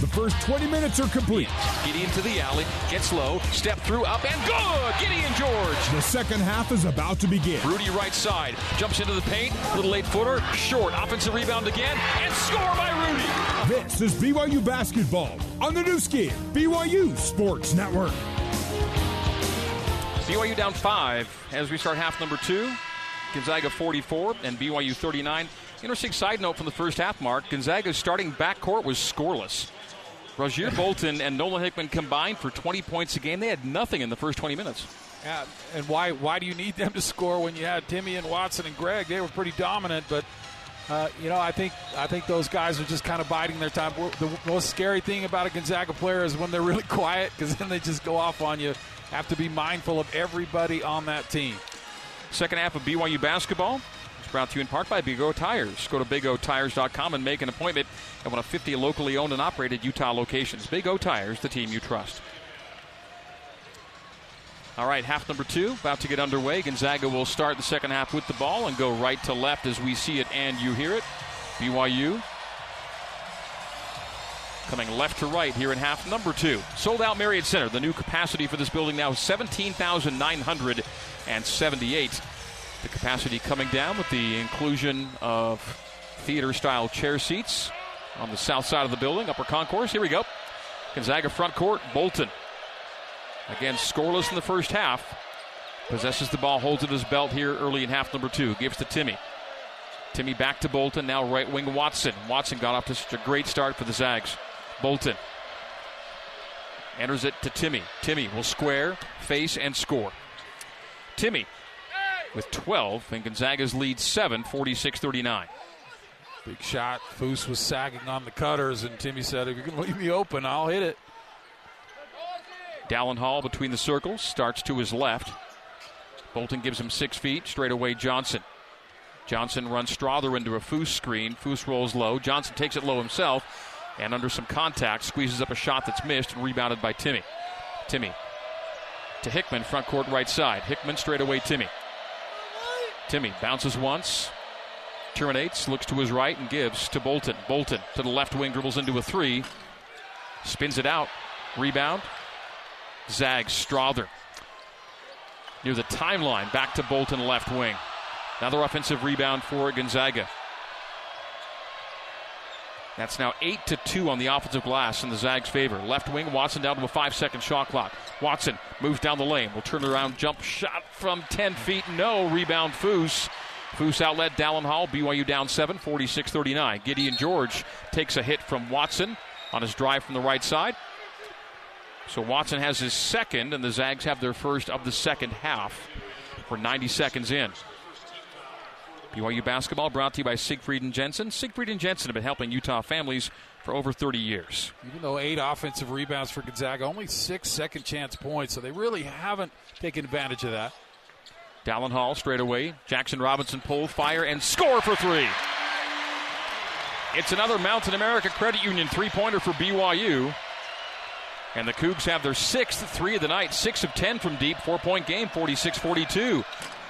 The first 20 minutes are complete. Gideon to the alley, gets low, step through, up and good! Gideon George! The second half is about to begin. Rudi right side, jumps into the paint, little eight footer, short, offensive rebound again, and score by Rudi! This is BYU basketball on the Nu Skin, BYU Sports Network. BYU down five as we start half number two. Gonzaga 44 and BYU 39. Interesting side note from the first half, Mark. Gonzaga's starting backcourt was scoreless. Rasir Bolton and Nolan Hickman combined for 20 points a game. They had nothing in the first 20 minutes. Yeah, and why why do you need them to score when you had Timme and Watson and Gregg? They were pretty dominant, but uh, you know I think I think those guys are just kind of biding their time. The most scary thing about a Gonzaga player is when they're really quiet because then they just go off on you. Have to be mindful of everybody on that team. Second half of BYU basketball. Brought to you in part by Big O Tires. Go to BigOTires.com and make an appointment at one of 50 locally owned and operated Utah locations. Big O Tires, the team you trust. All right, half number two about to get underway. Gonzaga will start the second half with the ball and go right to left as we see it and you hear it. BYU coming left to right here in half number two. Sold out Marriott Center. The new capacity for this building now 17,978. The capacity coming down with the inclusion of theater style chair seats on the south side of the building, upper concourse. Here we go. Gonzaga front court, Bolton. Again, scoreless in the first half. Possesses the ball, holds it his belt here early in half number two. Gives to Timme. Timme back to Bolton. Now right wing Watson. Watson got off to such a great start for the Zags. Bolton enters it to Timme. Timme will square, face, and score. Timme with 12, and Gonzaga's lead 7, 46 39. Big shot. Foose was sagging on the cutters, and Timme said, If you can leave me open, I'll hit it. Dallin Hall between the circles starts to his left. Bolton gives him six feet. Straight away, Johnson. Johnson runs Strawther into a Foose screen. Foose rolls low. Johnson takes it low himself, and under some contact, squeezes up a shot that's missed and rebounded by Timme. Timme to Hickman, front court right side. Hickman straight away, Timme. Timme bounces once, terminates, looks to his right, and gives to Bolton. Bolton to the left wing, dribbles into a three, spins it out, rebound. Zags Strawther near the timeline, back to Bolton left wing. Another offensive rebound for Gonzaga. That's now 8 to 2 on the offensive glass in the Zags' favor. Left wing, Watson down to a five second shot clock. Watson moves down the lane. Will turn around, jump shot from 10 feet. No. Rebound, Foose. Foose outlet, Dallin Hall. BYU down 7, 46 39. Gideon George takes a hit from Watson on his drive from the right side. So Watson has his second, and the Zags have their first of the second half. We're 90 seconds in. BYU basketball brought to you by Siegfried and Jensen. Siegfried and Jensen have been helping Utah families for over 30 years. Even though eight offensive rebounds for Gonzaga, only six second chance points, so they really haven't taken advantage of that. Dallin Hall straight away. Jackson Robinson pull, fire, and score for three. It's another Mountain America Credit Union three pointer for BYU. And the Cougs have their sixth three of the night, six of 10 from deep, four point game, 46 42.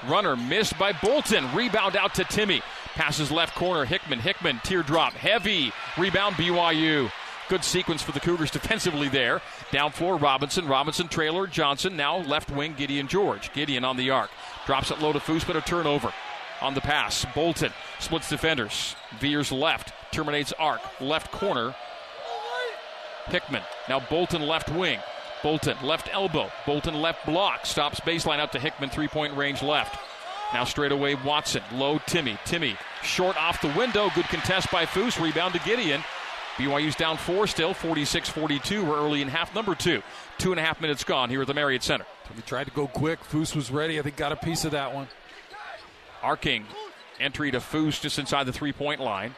Runner missed by Bolton. Rebound out to Timme. Passes left corner. Hickman. Hickman. Teardrop. Heavy. Rebound BYU. Good sequence for the Cougars defensively there. Down floor, Robinson. Robinson, trailer, Johnson. Now left wing, Gideon George. Gideon on the arc. Drops it low to Foose, but a turnover. On the pass, Bolton splits defenders. Veers left. Terminates arc. Left corner. Hickman. Now Bolton left wing. Bolton left elbow. Bolton left block. Stops baseline out to Hickman, three point range left. Now straight away Watson. Low Timme. Timme short off the window. Good contest by Foose. Rebound to Gideon. BYU's down four still, 46 42. We're early in half number two. Two and a half minutes gone here at the Marriott Center. He tried to go quick. Foose was ready. I think got a piece of that one. Arking, entry to Foose just inside the three point line.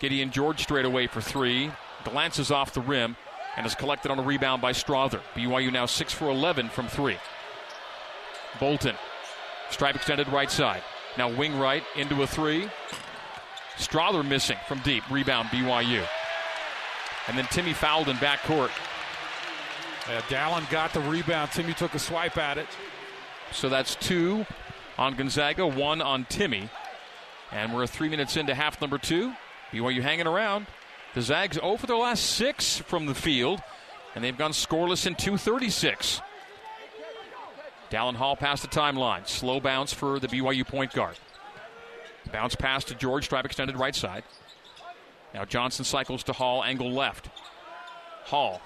Gideon George straight away for three. Glances off the rim and is collected on a rebound by Strawther. BYU now 6 for 11 from three. Bolton, stripe extended right side. Now wing right into a three. Strawther missing from deep. Rebound BYU. And then Timme fouled in backcourt. Yeah, uh, Dallin got the rebound. Timme took a swipe at it. So that's two on Gonzaga, one on Timme. And we're three minutes into half number two. BYU hanging around. The Zags 0 for their last six from the field, and they've gone scoreless in 236. Dallin Hall past the timeline. Slow bounce for the BYU point guard. Bounce pass to George, stripe extended right side. Now Johnson cycles to Hall, angle left. Hall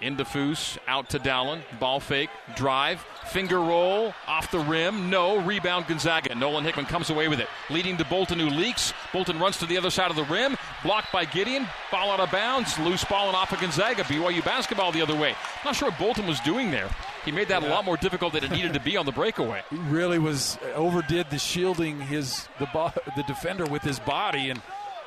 into Foose, out to Dallin. Ball fake, drive, finger roll, off the rim. No, rebound Gonzaga. Nolan Hickman comes away with it, leading to Bolton, who leaks. Bolton runs to the other side of the rim, blocked by Gideon. Ball out of bounds, loose ball and off of Gonzaga. BYU basketball the other way. Not sure what Bolton was doing there. He made that yeah. a lot more difficult than it needed to be on the breakaway. He really was uh, overdid the shielding his the bo- the defender with his body and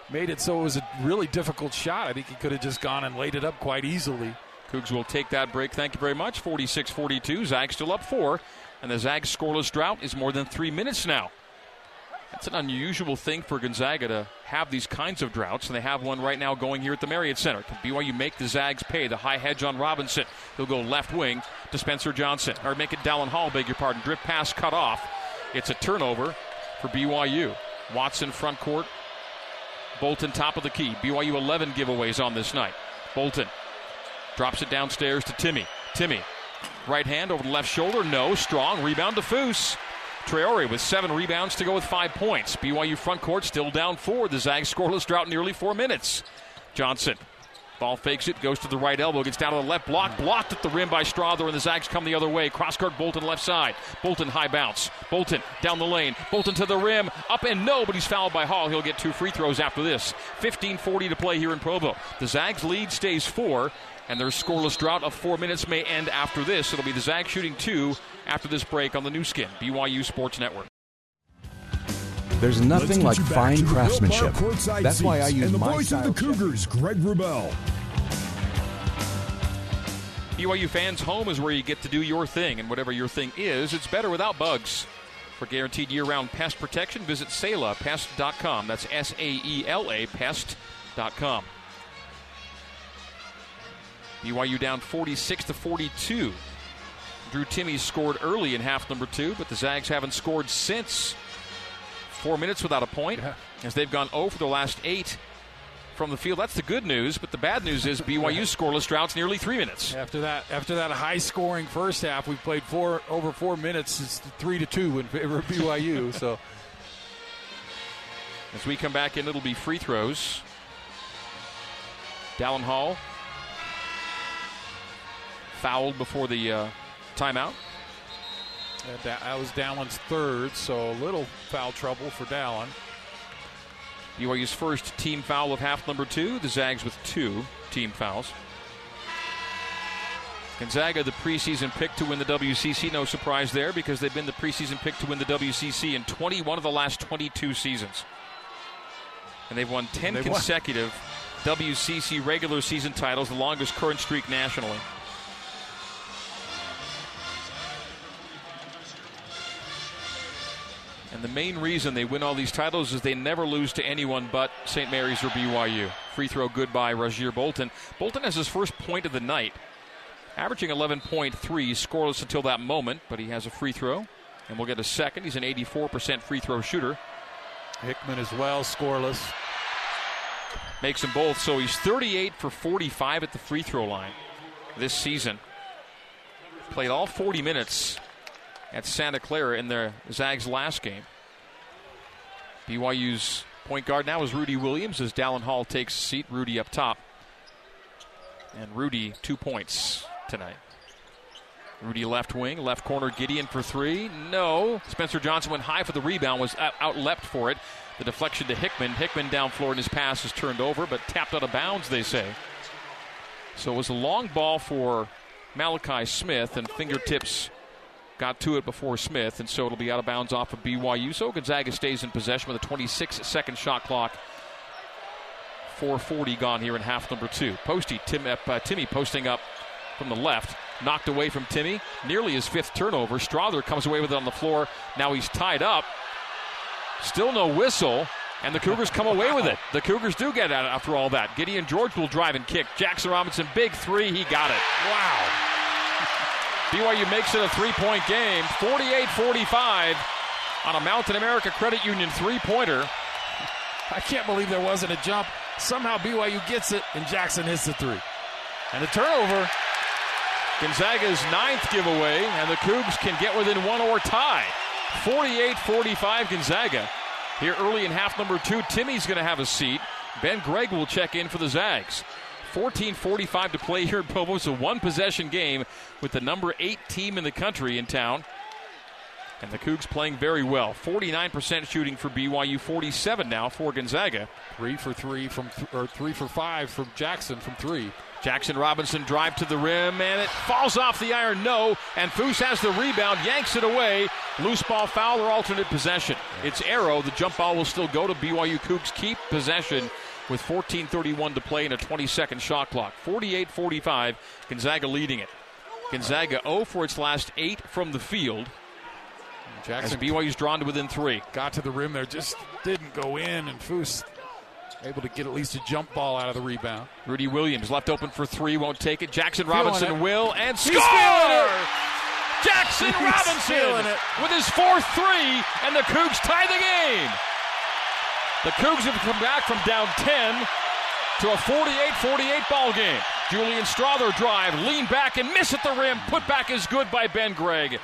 made it so it was a really difficult shot. I think he could have just gone and laid it up quite easily. Cougs will take that break. Thank you very much. 46 42. Zags still up four. And the Zags scoreless drought is more than three minutes now. That's an unusual thing for Gonzaga to have these kinds of droughts, and they have one right now going here at the Marriott Center. Can BYU make the Zags pay? The high hedge on Robinson. He'll go left wing to Spencer Johnson, or make it Dallin Hall, beg your pardon. Drift pass cut off. It's a turnover for BYU. Watson front court. Bolton top of the key. BYU 11 giveaways on this night. Bolton Drops it downstairs to Timme. Timme, right hand over the left shoulder. No. Strong. Rebound to Foose. Traore with seven rebounds to go with five points. BYU front court still down four. The Zags scoreless drought nearly four minutes. Johnson. Ball fakes it, goes to the right elbow, gets down to the left block, blocked at the rim by Strawther, and the Zags come the other way. Cross court, Bolton left side. Bolton high bounce. Bolton down the lane. Bolton to the rim, up and no, but he's fouled by Hall. He'll get two free throws after this. 15 40 to play here in Provo. The Zags lead stays four and their scoreless drought of four minutes may end after this. It'll be the Zag shooting two after this break on the Nu Skin, BYU Sports Network. There's nothing like fine craftsmanship. That's why I use and the my voice of the Cougars, Greg Wrubell. BYU fans, home is where you get to do your thing, and whatever your thing is, it's better without bugs. For guaranteed year-round pest protection, visit SaelaPest.com. That's S-A-E-L-A Pest.com. BYU down 46 to 42. Drew Timme scored early in half number two, but the Zags haven't scored since. Four minutes without a point, yeah. as they've gone 0 for the last eight from the field. That's the good news, but the bad news is BYU scoreless droughts nearly three minutes. After that, after that high-scoring first half, we've played four over four minutes. It's three to two in favor of BYU. so, as we come back in, it'll be free throws. Dallin Hall fouled before the uh, timeout. Uh, that was Dallin's third, so a little foul trouble for Dallin. BYU's first team foul of half number two. The Zags with two team fouls. Gonzaga, the preseason pick to win the WCC. No surprise there because they've been the preseason pick to win the WCC in 21 of the last 22 seasons. And they've won 10 they've consecutive won. WCC regular season titles, the longest current streak nationally. The main reason they win all these titles is they never lose to anyone but St. Mary's or BYU. Free throw good by Rasir Bolton. Bolton has his first point of the night, averaging 11.3, scoreless until that moment, but he has a free throw. And we'll get a second. He's an 84% free throw shooter. Hickman as well, scoreless. Makes them both. So he's 38 for 45 at the free throw line this season. Played all 40 minutes at Santa Clara in the Zags last game. BYU's point guard now is Rudi Williams as Dallin Hall takes seat. Rudi up top. And Rudi, two points tonight. Rudi left wing, left corner, Gideon for three. No. Spencer Johnson went high for the rebound, was out, leapt for it. The deflection to Hickman. Hickman down floor and his pass is turned over, but tapped out of bounds, they say. So it was a long ball for Malachi Smith, and fingertips got to it before Smith, and so it'll be out of bounds off of BYU. So Gonzaga stays in possession with a 26 second shot clock. 440 gone here in half number two. Posty, Tim, uh, Timme posting up from the left. Knocked away from Timme. Nearly his fifth turnover. Strawther comes away with it on the floor. Now he's tied up. Still no whistle. And the Cougars come away with it. The Cougars do get it after all that. Gideon George will drive and kick. Jackson Robinson, big three. He got it. Wow. BYU makes it a three point game, 48 45 on a Mountain America Credit Union three pointer. I can't believe there wasn't a jump. Somehow BYU gets it, and Jackson hits the three. And the turnover. Gonzaga's ninth giveaway, and the Cougs can get within one or tie. 48 45 Gonzaga. Here early in half number two, Timme's going to have a seat. Ben Gregg will check in for the Zags. 14:45 to play here in Provo. It's a one-possession game with the number eight team in the country in town, and the Cougs playing very well. 49% shooting for BYU, 47 now for Gonzaga. Three for three from, th- or three for five from Jackson from three. Jackson Robinson drive to the rim, and it falls off the iron. No, and Foose has the rebound, yanks it away. Loose ball foul or alternate possession. It's Arrow. The jump ball will still go to BYU Cougs. Keep possession with 14.31 to play and a 20 second shot clock. 48 45, Gonzaga leading it. Gonzaga 0 for its last eight from the field. Jackson as BYU's drawn to within three. Got to the rim there, just didn't go in, and Foose able to get at least a jump ball out of the rebound. Rudi Williams left open for three, won't take it. Jackson Robinson will and score! Jackson He's Robinson with his fourth three, and the Cougs tie the game. The Cougs have come back from down 10 to a 48-48 ball game. Julian Strawther drive, lean back and miss at the rim. Put back is good by Ben Gregg.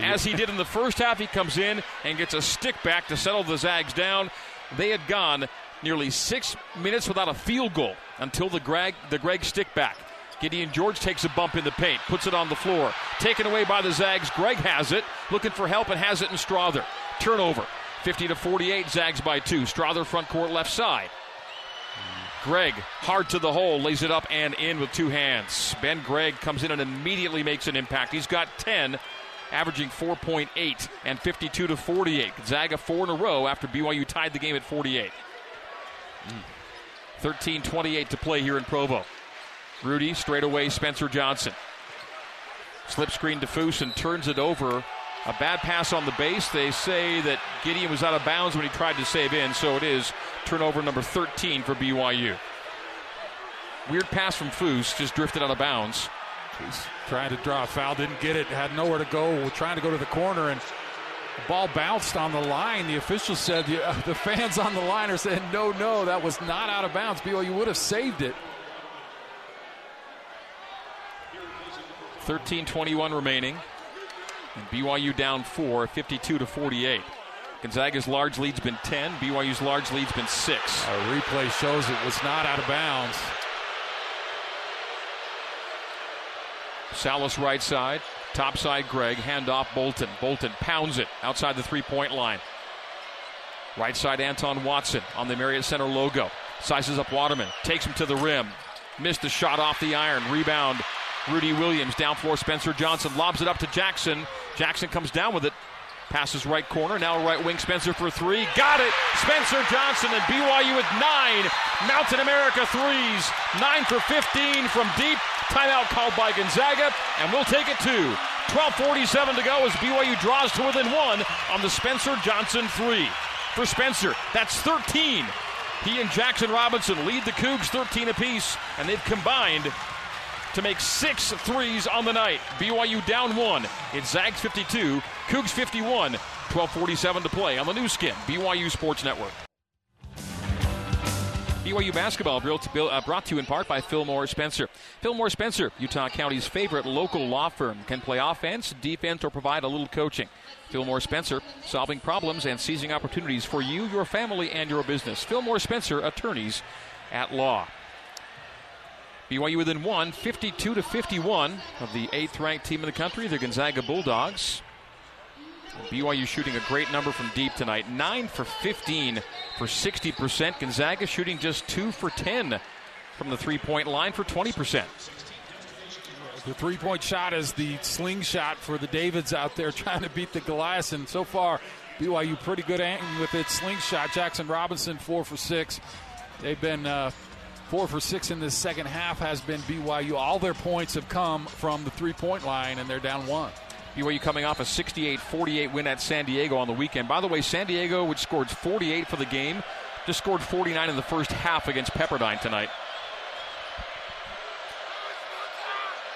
As he did in the first half, he comes in and gets a stick back to settle the Zags down. They had gone nearly six minutes without a field goal until the Gregg, the Gregg stick back. Gideon George takes a bump in the paint, puts it on the floor. Taken away by the Zags. Gregg has it, looking for help, and has it in Strawther. Turnover. 50 to 48, Zags by two. Strawther front court left side. Gregg, hard to the hole, lays it up and in with two hands. Ben Gregg comes in and immediately makes an impact. He's got 10, averaging 4.8 and 52 to 48. Gonzaga four in a row after BYU tied the game at 48. 13 28 to play here in Provo. Rudi straight away, Spencer Johnson. Slip screen to Foose and turns it over a bad pass on the base. They say that Gideon was out of bounds when he tried to save in, so it is turnover number 13 for BYU. Weird pass from Foose, just drifted out of bounds. He's trying to draw a foul, didn't get it, had nowhere to go, trying to go to the corner, and the ball bounced on the line. The official said the, uh, the fans on the line are saying, no, no, that was not out of bounds. BYU would have saved it. 13:21 remaining. And BYU down four, 52 to 48. Gonzaga's large lead's been 10. BYU's large lead's been six. Our replay shows it was not out of bounds. Sallis right side, top side Gregg, handoff Bolton. Bolton pounds it outside the three point line. Right side Anton Watson on the Marriott Center logo. Sizes up Waterman, takes him to the rim. Missed a shot off the iron. Rebound Rudi Williams down floor. Spencer Johnson lobs it up to Jackson. Jackson comes down with it. Passes right corner. Now right wing Spencer for three. Got it. Spencer Johnson and BYU with nine. Mountain America threes. Nine for 15 from deep. Timeout called by Gonzaga. And we'll take it to 12.47 to go as BYU draws to within one on the Spencer Johnson three. For Spencer, that's 13. He and Jackson Robinson lead the Cougs 13 apiece, and they've combined to make six threes on the night. BYU down one. It's Zags 52, Cougs 51. 12:47 to play on the Nu Skin BYU Sports Network. BYU basketball uh, brought to you in part by Fillmore Spencer. Fillmore Spencer, Utah County's favorite local law firm, can play offense, defense, or provide a little coaching. Fillmore Spencer, solving problems and seizing opportunities for you, your family, and your business. Fillmore Spencer, attorneys at law. BYU within one, 52 to 51 of the eighth ranked team in the country, the Gonzaga Bulldogs. BYU shooting a great number from deep tonight. 9 for 15 for 60%. Gonzaga shooting just 2 for 10 from the three point line for 20%. The three point shot is the slingshot for the Davids out there trying to beat the Goliaths. And so far, BYU pretty good with its slingshot. Jackson Robinson, 4 for 6. They've been. Uh, Four for six in this second half has been BYU. All their points have come from the three point line, and they're down one. BYU coming off a 68 48 win at San Diego on the weekend. By the way, San Diego, which scored 48 for the game, just scored 49 in the first half against Pepperdine tonight.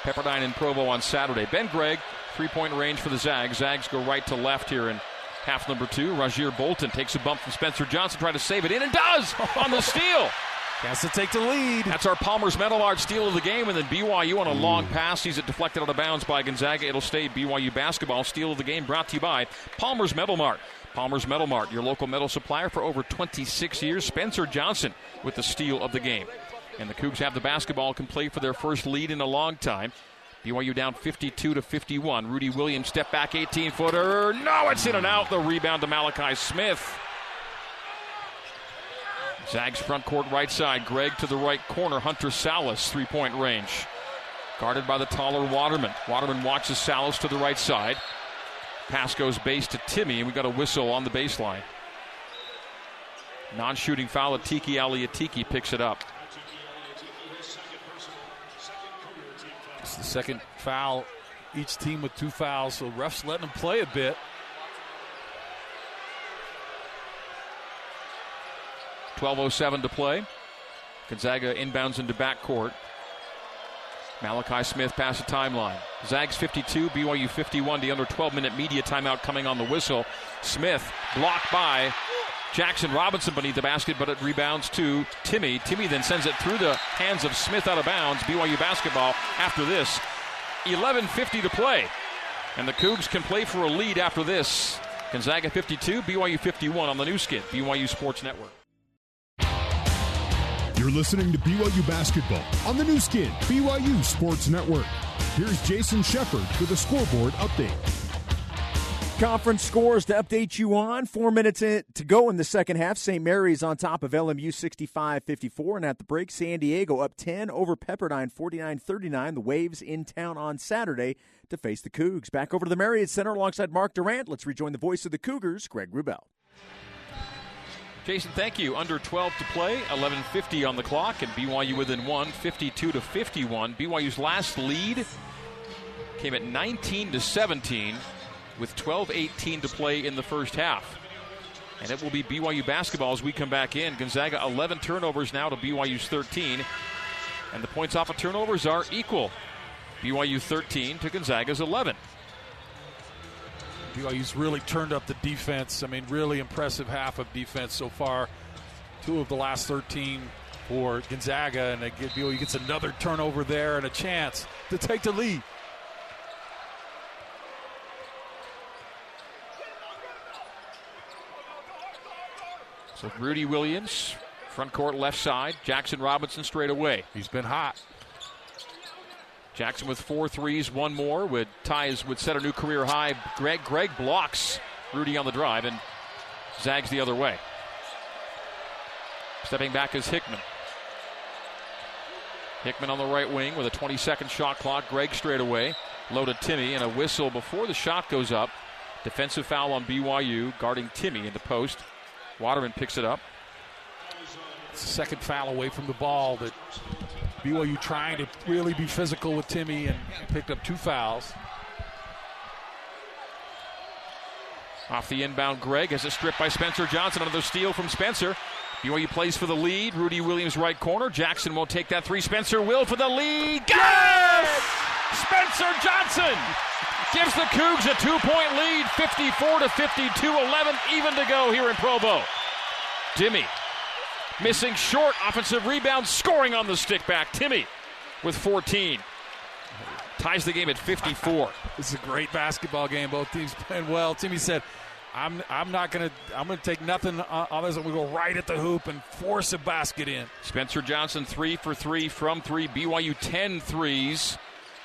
Pepperdine in Provo on Saturday. Ben Gregg, three point range for the Zags. Zags go right to left here, in half number two. Rasir Bolton takes a bump from Spencer Johnson, trying to save it in, and does on the steal. Has to take the lead. That's our Palmer's Metal Mart steal of the game, and then BYU on a long pass sees it deflected out of bounds by Gonzaga. It'll stay BYU basketball steal of the game, brought to you by Palmer's Metal Mart. Palmer's Metal Mart, your local metal supplier for over 26 years. Spencer Johnson with the steal of the game. And the Cougs have the basketball, can play for their first lead in a long time. BYU down 52 to 51. Rudi Williams step back 18 footer. No, it's in and out. The rebound to Malachi Smith. Zags front court right side. Gregg to the right corner. Hunter Sallis, three point range. Guarded by the taller Waterman. Waterman watches Sallis to the right side. Pass goes base to Timme, and we got a whistle on the baseline. Non shooting foul. Atiki Ally Atiki picks it up. It's the second foul. Each team with two fouls, so refs letting them play a bit. 12.07 to play. Gonzaga inbounds into backcourt. Malachi Smith past the timeline. Zags 52, BYU 51. The under 12 minute media timeout coming on the whistle. Smith blocked by Jackson Robinson beneath the basket, but it rebounds to Timme. Timme then sends it through the hands of Smith out of bounds. BYU basketball after this. 11.50 to play. And the Cougs can play for a lead after this. Gonzaga 52, BYU 51 on the Nu Skin, BYU Sports Network. You're listening to BYU basketball on the Nu Skin, BYU Sports Network. Here's Jason Shepard with a scoreboard update. Conference scores to update you on. Four minutes to go in the second half. St. Mary's on top of LMU 65 54. And at the break, San Diego up 10 over Pepperdine 49 39. The Waves in town on Saturday to face the Cougs. Back over to the Marriott Center alongside Mark Durrant. Let's rejoin the voice of the Cougars, Greg Wrubell. Jason, thank you. Under 12 to play, 11:50 on the clock, and BYU within one, 52 to 51. BYU's last lead came at 19 to 17, with 12:18 to play in the first half. And it will be BYU basketball as we come back in. Gonzaga 11 turnovers now to BYU's 13, and the points off of turnovers are equal. BYU 13 to Gonzaga's 11. BYU's really turned up the defense. I mean, really impressive half of defense so far. Two of the last 13 for Gonzaga, and BYU gets another turnover there and a chance to take the lead. So Rudi Williams, front court left side. Jackson Robinson straight away. He's been hot. Jackson with four threes, one more would ties would set a new career high. Gregg Gregg blocks Rudi on the drive and zags the other way. Stepping back is Hickman. Hickman on the right wing with a 20 second shot clock. Gregg straight away. Loaded Timme and a whistle before the shot goes up. Defensive foul on BYU guarding Timme in the post. Waterman picks it up. Second foul away from the ball that BYU trying to really be physical with Timme and picked up two fouls. Off the inbound, Gregg has a strip by Spencer Johnson. Another steal from Spencer. BYU plays for the lead. Rudi Williams right corner. Jackson won't take that three. Spencer will for the lead. Yes! Spencer Johnson gives the Cougs a two-point lead, 54 to 52. 11 even to go here in Provo. Timme Missing short offensive rebound, scoring on the stick back. Timme with 14. Ties the game at 54. This is a great basketball game. Both teams playing well. Timme said, I'm, I'm not going to I'm going to take nothing on this. I'm to go right at the hoop and force a basket in. Spencer Johnson three for three from three. BYU 10 threes.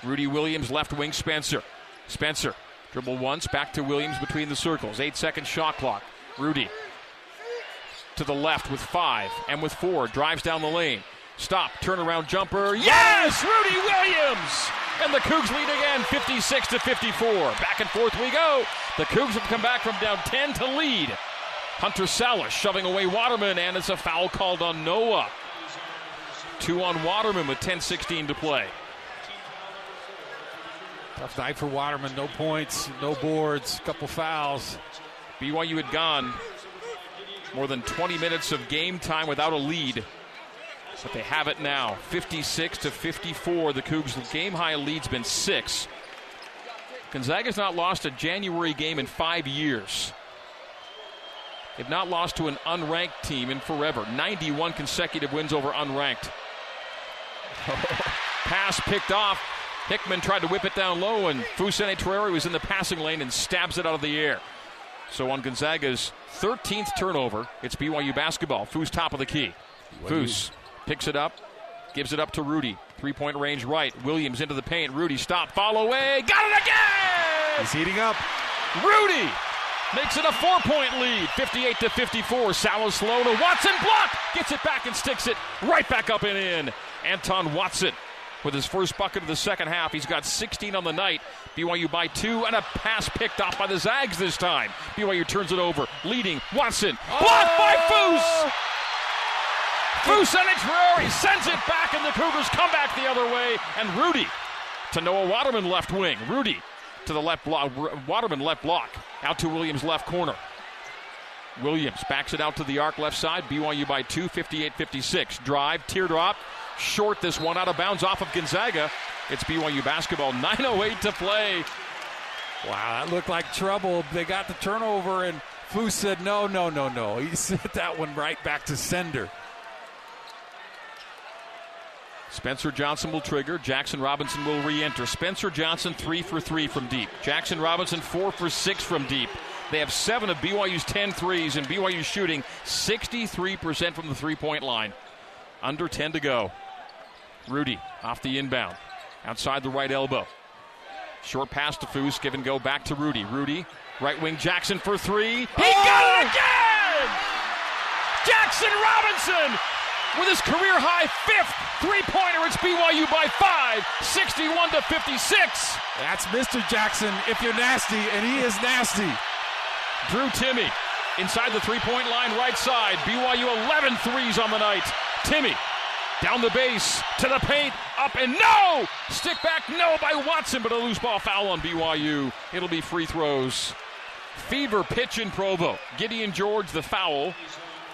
Rudi Williams left wing Spencer. Spencer dribble once back to Williams between the circles. Eight second shot clock. Rudi to the left with five and with four. Drives down the lane. Stop. Turnaround jumper. Yes! Rudi Williams! And the Cougs lead again, 56 to 54. Back and forth we go. The Cougs have come back from down 10 to lead. Hunter Sallis shoving away Waterman, and it's a foul called on Noah. Two on Waterman with 10 16 to play. Tough night for Waterman. No points, no boards, couple fouls. BYU had gone more than 20 minutes of game time without a lead. But they have it now. 56 to 54. The Cougs' game high lead's been six. Gonzaga's not lost a January game in five years. They've not lost to an unranked team in forever. 91 consecutive wins over unranked. Pass picked off. Hickman tried to whip it down low, and Fousseyni Traore was in the passing lane and stabs it out of the air. So on Gonzaga's 13th turnover, it's BYU basketball. Foose top of the key. Foose picks it up, gives it up to Rudi. Three point range right. Williams into the paint. Rudi stop, follow away. Got it again! He's heating up. Rudi makes it a four point lead. 58 to 54. Salah slow to Watson. Block! Gets it back and sticks it right back up and in. Anton Watson with his first bucket of the second half. He's got 16 on the night. BYU by two, and a pass picked off by the Zags this time. BYU turns it over, leading Watson. Blocked by oh! Foose! Foose and Traore sends it back, and the Cougars come back the other way. And Rudi to Noah Waterman left wing. Rudi to the left block. Waterman left block. Out to Williams left corner. Williams backs it out to the arc left side. BYU by two, 58 56. Drive, teardrop, short this one out of bounds off of Gonzaga. It's BYU basketball, 9.08 to play. Wow, that looked like trouble. They got the turnover, and Foose said, no, no, no, no. He sent that one right back to sender. Spencer Johnson will trigger. Jackson Robinson will re enter. Spencer Johnson, three for three from deep. Jackson Robinson, four for six from deep. They have seven of BYU's 10 threes, and BYU shooting 63% from the three point line. Under 10 to go. Rudi off the inbound. Outside the right elbow. Short pass to Foose. Give and go back to Rudi. Rudi, right wing Jackson for three. He oh! got it again! Jackson Robinson with his career high fifth three pointer. It's BYU by five, 61 to 56. That's Mr. Jackson if you're nasty, and he is nasty. Drew Timme inside the three point line, right side. BYU 11 threes on the night. Timme down the base to the paint, up and no! Stick back, no by Watson, but a loose ball foul on BYU. It'll be free throws. Fever pitch in Provo. Gideon George the foul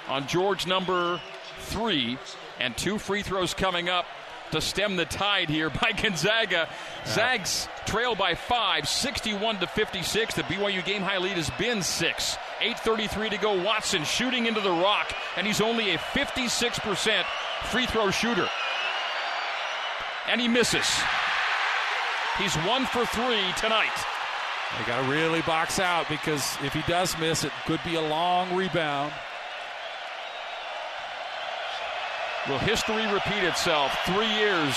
on George number three, and two free throws coming up to stem the tide here by Gonzaga. Yeah. Zags trail by five, 61 to 56. The BYU game high lead has been six. 8.33 to go. Watson shooting into the rock, and he's only a 56% free throw shooter. And he misses. He's one for three tonight. They got to really box out because if he does miss, it could be a long rebound. Will history repeat itself? Three years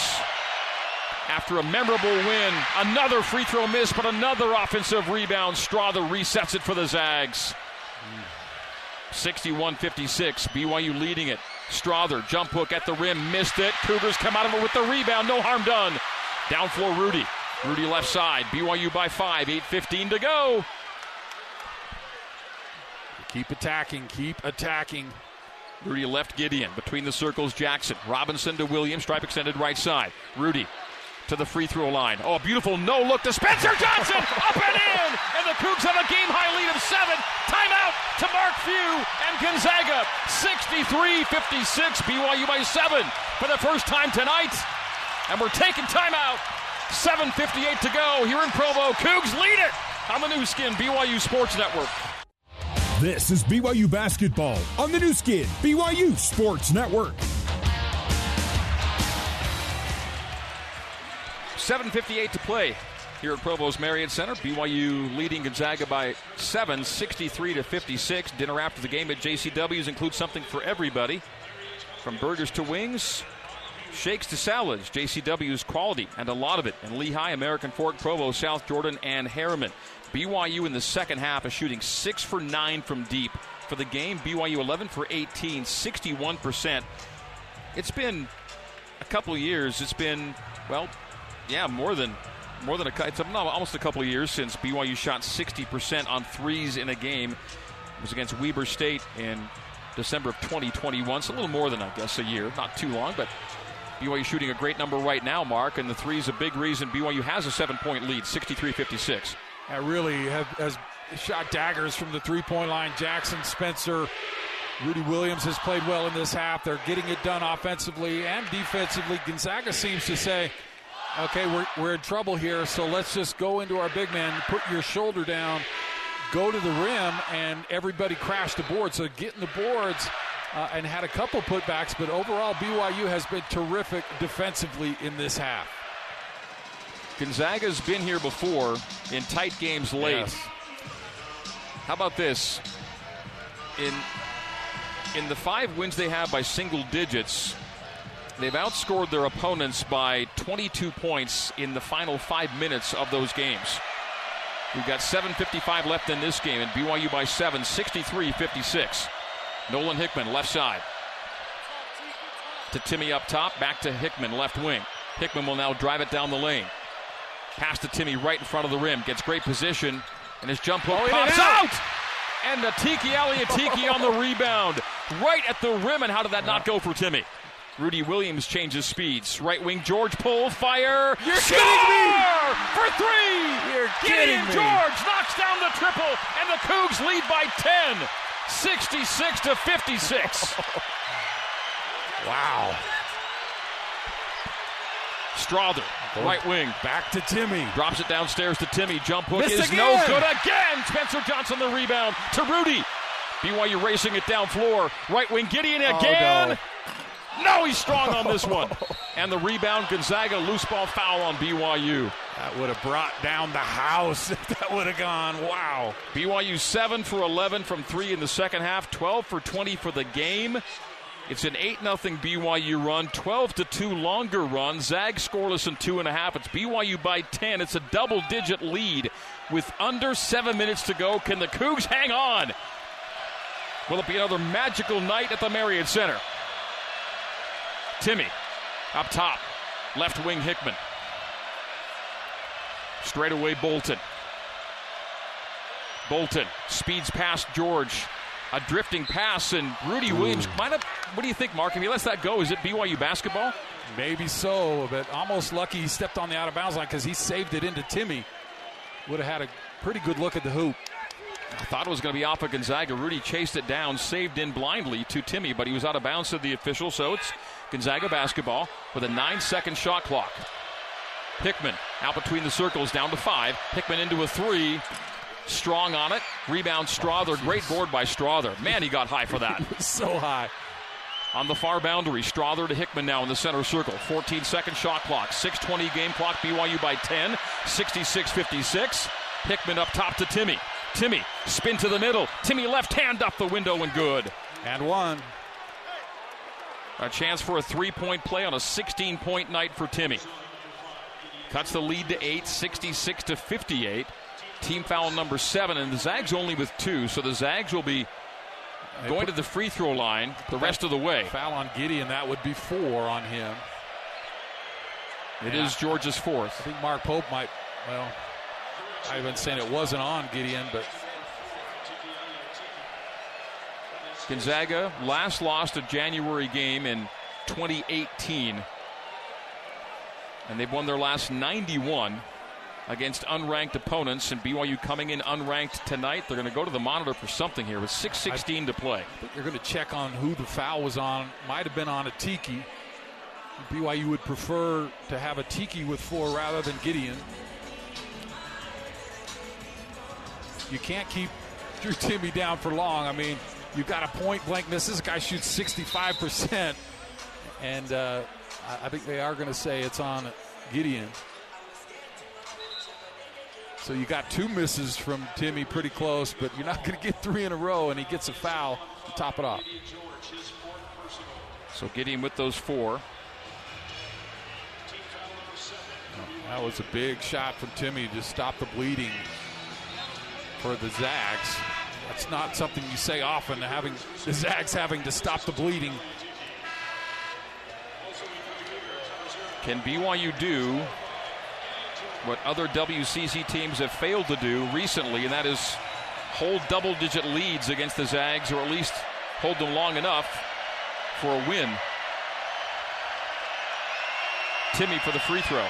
after a memorable win, another free throw miss, but another offensive rebound. Strawther resets it for the Zags. 61 56, BYU leading it. Strawther, jump hook at the rim, missed it. Cougars come out of it with the rebound, no harm done. Down floor, Rudi. Rudi left side, BYU by five, 8.15 to go. Keep attacking, keep attacking. Rudi left Gideon. Between the circles, Jackson. Robinson to Williams. Stripe extended right side. Rudi to the free throw line. Oh, a beautiful no look to Spencer Johnson. up and in. And the Cougs have a game high lead of seven. Timeout to Mark Few and Gonzaga. 63 56. BYU by seven for the first time tonight. And we're taking timeout. 7.58 to go here in Provo. Cougs lead it on the Nu Skin BYU Sports Network. This is BYU basketball on the Nu Skin, BYU Sports Network. 7.58 to play here at Provo's Marriott Center. BYU leading Gonzaga by 7, 63 to 56. Dinner after the game at JCW's includes something for everybody from burgers to wings, shakes to salads. JCW's quality and a lot of it in Lehi, American Fork, Provo, South Jordan, and Herriman. BYU in the second half is shooting 6 for 9 from deep. For the game, BYU 11 for 18, 61%. It's been a couple of years. It's been, well, yeah, more than more than a it's almost a couple of years since BYU shot 60% on threes in a game. It was against Weber State in December of 2021. So a little more than I guess a year, not too long, but BYU shooting a great number right now, Mark, and the three is a big reason BYU has a seven-point lead, 63-56 really have, has shot daggers from the three point line. Jackson, Spencer, Rudi Williams has played well in this half. They're getting it done offensively and defensively. Gonzaga seems to say, okay, we're, we're in trouble here, so let's just go into our big man, put your shoulder down, go to the rim, and everybody crashed the board. So getting the boards uh, and had a couple putbacks, but overall, BYU has been terrific defensively in this half. Gonzaga's been here before in tight games late. Yes. How about this? In in the five wins they have by single digits, they've outscored their opponents by 22 points in the final five minutes of those games. We've got 7.55 left in this game, and BYU by 7, 63 56. Nolan Hickman, left side. To Timme up top, back to Hickman, left wing. Hickman will now drive it down the lane. Pass to Timme right in front of the rim. Gets great position, and his jump hook Oh, pops out. out. And the Tiki Ally Atiki on the rebound. Right at the rim, and how did that not go for Timme? Rudi Williams changes speeds. Right wing George pull, fire. You're Score! kidding me! For three! You're Gideon kidding me. George knocks down the triple, and the Cougs lead by 10. 66 to 56. Wow. Strawther, right wing, Back to Timme. Drops it downstairs to Timme. Jump hook Missed is no good again. Spencer Johnson the rebound to Rudi. BYU racing it down floor. Right wing Gideon Oh, again. no. he's strong on this one. and the rebound Gonzaga loose ball foul on BYU. That would have brought down the house if that would have gone. Wow. BYU 7 for 11 from 3 in the second half, 12 for 20 for the game. It's an 8 0 BYU run, 12 to 2 longer run. Zag scoreless in two and a half. It's BYU by 10. It's a double digit lead with under seven minutes to go. Can the Cougs hang on? Will it be another magical night at the Marriott Center? Timme up top, left wing Hickman. Straight away Bolton. Bolton speeds past George. A drifting pass, and Rudi Williams might have. What do you think, Mark? If he lets that go, is it BYU basketball? Maybe so, but almost lucky he stepped on the out of bounds line because he saved it into Timme. Would have had a pretty good look at the hoop. I thought it was going to be off of Gonzaga. Rudi chased it down, saved in blindly to Timme, but he was out of bounds to the official, so it's Gonzaga basketball with a nine second shot clock. Hickman out between the circles, down to five. Hickman into a three. Strong on it. Rebound Strawther. Great board by Strawther. Man, he got high for that. So high. on the far boundary. Strawther to Hickman now in the center circle. 14 second shot clock. 620 game clock. BYU by 10. 66 56. Hickman up top to Timme. Timme spin to the middle. Timme left hand up the window and good. And one. A chance for a three point play on a 16 point night for Timme. Cuts the lead to 8, 66 to 58. Team foul number seven, and the Zags only with two, so the Zags will be going to the free throw line the rest of the way. Foul on Gideon, that would be four on him. It Yeah. is George's I think Mark Pope might, well, I've been saying it wasn't on Gideon, but Gonzaga last lost a January game in 2018. And they've won their last 91 against unranked opponents. And BYU coming in unranked tonight. They're going to go to the monitor for something here with 6.16 to play. you're going to check on who the foul was on. Might have been on Atiki. BYU would prefer to have Atiki with four rather than Gideon. You can't keep Drew Timme down for long. I mean, you've got a point blank miss. This guy shoots 65%. And uh, I think they are going to say it's on Gideon. So you got two misses from Timme pretty close, but you're not going to get three in a row, and he gets a foul to top it off. So Gideon with those four. That was a big shot from Timme to stop the bleeding for the Zags. That's not something you say often, having the Zags having to stop the bleeding. Can BYU do what other WCC teams have failed to do recently, and that is hold double digit leads against the Zags, or at least hold them long enough for a win? Timme for the free throw.